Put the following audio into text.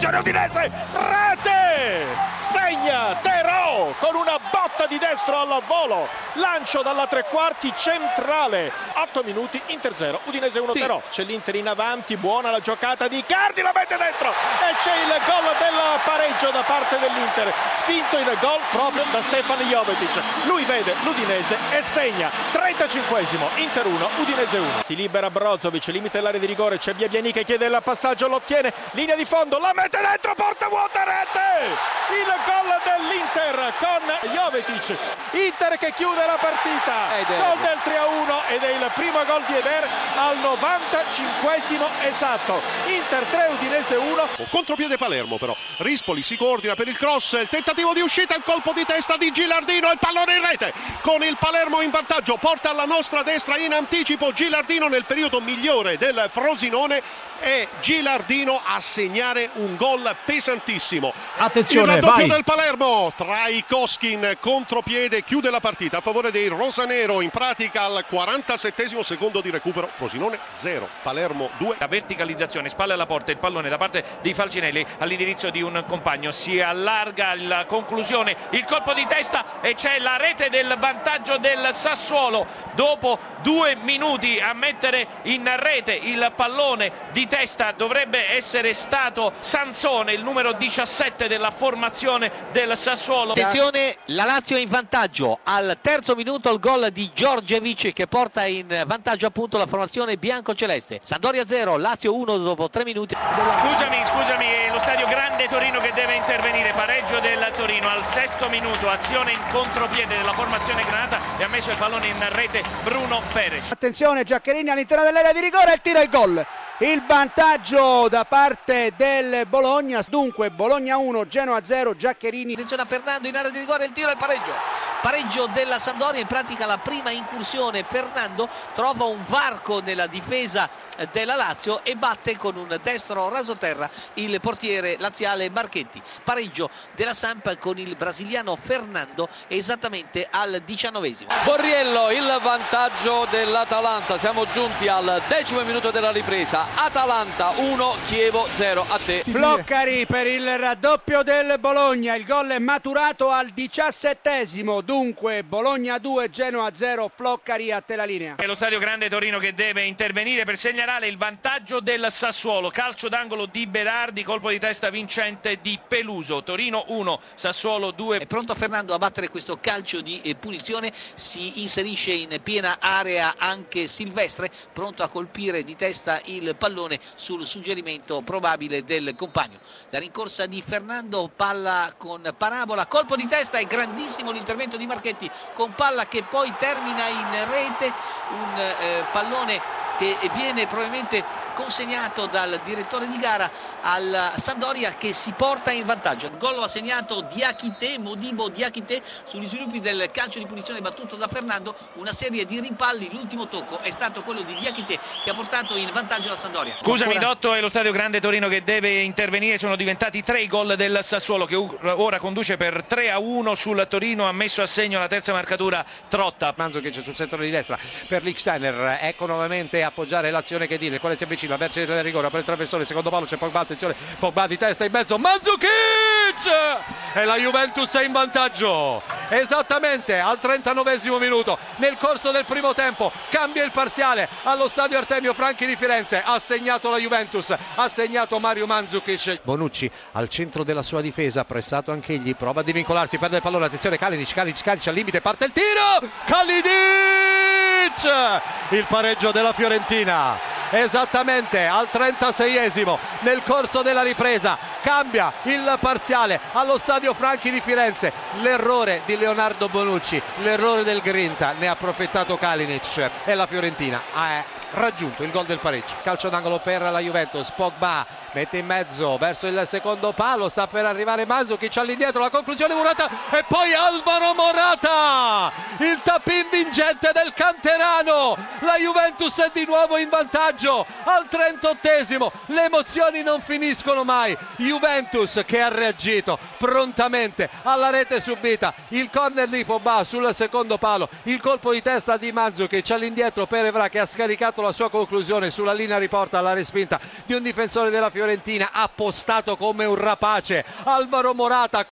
attenzione Udinese, rete! Segna Terò con una botta di destro al volo, lancio dalla tre quarti centrale, 8 minuti, Inter 0, Udinese 1 Sì. Terò, c'è l'Inter in avanti, buona la giocata di Cardi, la mette dentro e c'è il gol del pareggio da parte dell'Inter, spinto in gol proprio da Stefan Jovetic, lui vede l'Udinese e segna, 35esimo, Inter 1, Udinese 1. Si libera Brozovic, limite dell'area di rigore, c'è Biabiani che chiede il passaggio, lo ottiene, linea di fondo, la mette dentro, porta vuota, rete! Il gol dell'Inter con Jovetic, Inter che chiude la partita, Eder. gol del 3 a 1 ed è il primo gol di Eder al 95esimo esatto, Inter 3, Udinese 1. Contropiede Palermo però. Rispoli si coordina per il cross, il tentativo di uscita, il colpo di testa di Gilardino, il pallone in rete. Con il Palermo in vantaggio, porta alla nostra destra in anticipo Gilardino nel periodo migliore del Frosinone e Gilardino a segnare un gol pesantissimo. Attenzione, il raddoppio vai. del Palermo, Traikoskin contropiede, chiude la partita a favore dei rosanero in pratica al 47 secondo di recupero. Frosinone 0, Palermo 2. La verticalizzazione, spalle alla porta, il pallone da parte di Falcinelli all'indirizzo di un compagno. Si allarga la conclusione, il colpo di testa e c'è la rete del vantaggio del Sassuolo. Dopo due minuti a mettere in rete il pallone di testa dovrebbe essere stato Sansone, il numero 17 della formazione del Sassuolo. Attenzione, la Lazio è in vantaggio al terzo minuto il gol di Giorgevic che porta in vantaggio appunto la formazione bianco-celeste. Sandoria 0, Lazio 1 dopo 3 minuti. Scusami, scusami, è lo stadio Grande Torino che deve intervenire, pareggio del Torino al sesto minuto, azione in contropiede della formazione granata e ha messo il pallone in rete Bruno Perez. Attenzione Giaccherini all'interno dell'area di rigore e tira il gol. Il vantaggio da parte del Bologna. Dunque Bologna 1, Genoa 0, Giaccherini. Attenzione a Fernando in area di rigore, il tiro e il pareggio. Pareggio della Sandoria, in pratica la prima incursione. Fernando trova un varco nella difesa eh, della Lazio e batte con un destro rasoterra il portiere laziale Marchetti. Pareggio della Samp con il brasiliano Fernando esattamente al diciannovesimo. Borriello il vantaggio dell'Atalanta, siamo giunti al decimo minuto della ripresa, Atalanta 1, Chievo 0, a te. Floccari per il raddoppio del Bologna. Il gol è maturato al diciassettesimo. Dunque Bologna 2, Genoa 0, Floccari a te la linea. È lo stadio Grande Torino che deve intervenire per segnalare il vantaggio del Sassuolo. Calcio d'angolo di Berardi, colpo di testa vincente di Peluso. Torino 1, Sassuolo 2. È pronto Fernando a battere questo calcio di eh, punizione, si inserisce in piena area anche Silvestre, pronto a colpire di testa il pallone sul suggerimento probabile del compagno. La rincorsa di Fernando, palla con parabola, colpo di testa e grandissimo l'intervento di Marchetti con palla che poi termina in rete, un eh, pallone che viene probabilmente consegnato dal direttore di gara al Sandoria che si porta in vantaggio. Il gol lo ha segnato Diachite, Modibo Diachite sugli sviluppi del calcio di punizione battuto da Fernando, una serie di rimpalli, l'ultimo tocco è stato quello di Diachite che ha portato in vantaggio la Sandoria. Scusami Ancora- Dotto, è lo stadio Grande Torino che deve intervenire, sono diventati tre i gol del Sassuolo che ora conduce per 3 a 1 sul Torino, ha messo a segno la terza marcatura Trotta. Manzo che c'è sul settore di destra per Licksteiner ecco nuovamente appoggiare l'azione che dire il quale si avvicina verso il rigore per il traversone secondo palo c'è Pogba attenzione Pogba di testa in mezzo Mandzukic! E la Juventus è in vantaggio. Esattamente al 39 minuto nel corso del primo tempo cambia il parziale allo stadio Artemio Franchi di Firenze. Ha segnato la Juventus ha segnato Mario Mandzukic. Bonucci al centro della sua difesa pressato anch'egli prova a divincolarsi perde il pallone attenzione Kalinic Kalinic Kalinic al limite parte il tiro Kalinic! Il pareggio della Fiorentina esattamente al 36esimo nel corso della ripresa cambia il parziale allo stadio Franchi di Firenze. L'errore di Leonardo Bonucci l'errore del Grinta ne ha approfittato Kalinic. E la Fiorentina ha raggiunto il gol del pareggio. Calcio d'angolo per la Juventus Pogba mette in mezzo verso il secondo palo sta per arrivare Mandzukic all'indietro la conclusione Morata e poi Alvaro Morata il tapin vincente del canterano. La Juventus è di nuovo in vantaggio vantaggio al 38esimo. Le emozioni non finiscono mai. Juventus che ha reagito prontamente alla rete subita. Il corner di Pogba sul secondo palo. Il colpo di testa di Mandzukic all'indietro per Evra che ha scaricato la sua conclusione sulla linea riporta alla respinta di un difensore della Fiorentina appostato come un rapace. Alvaro Morata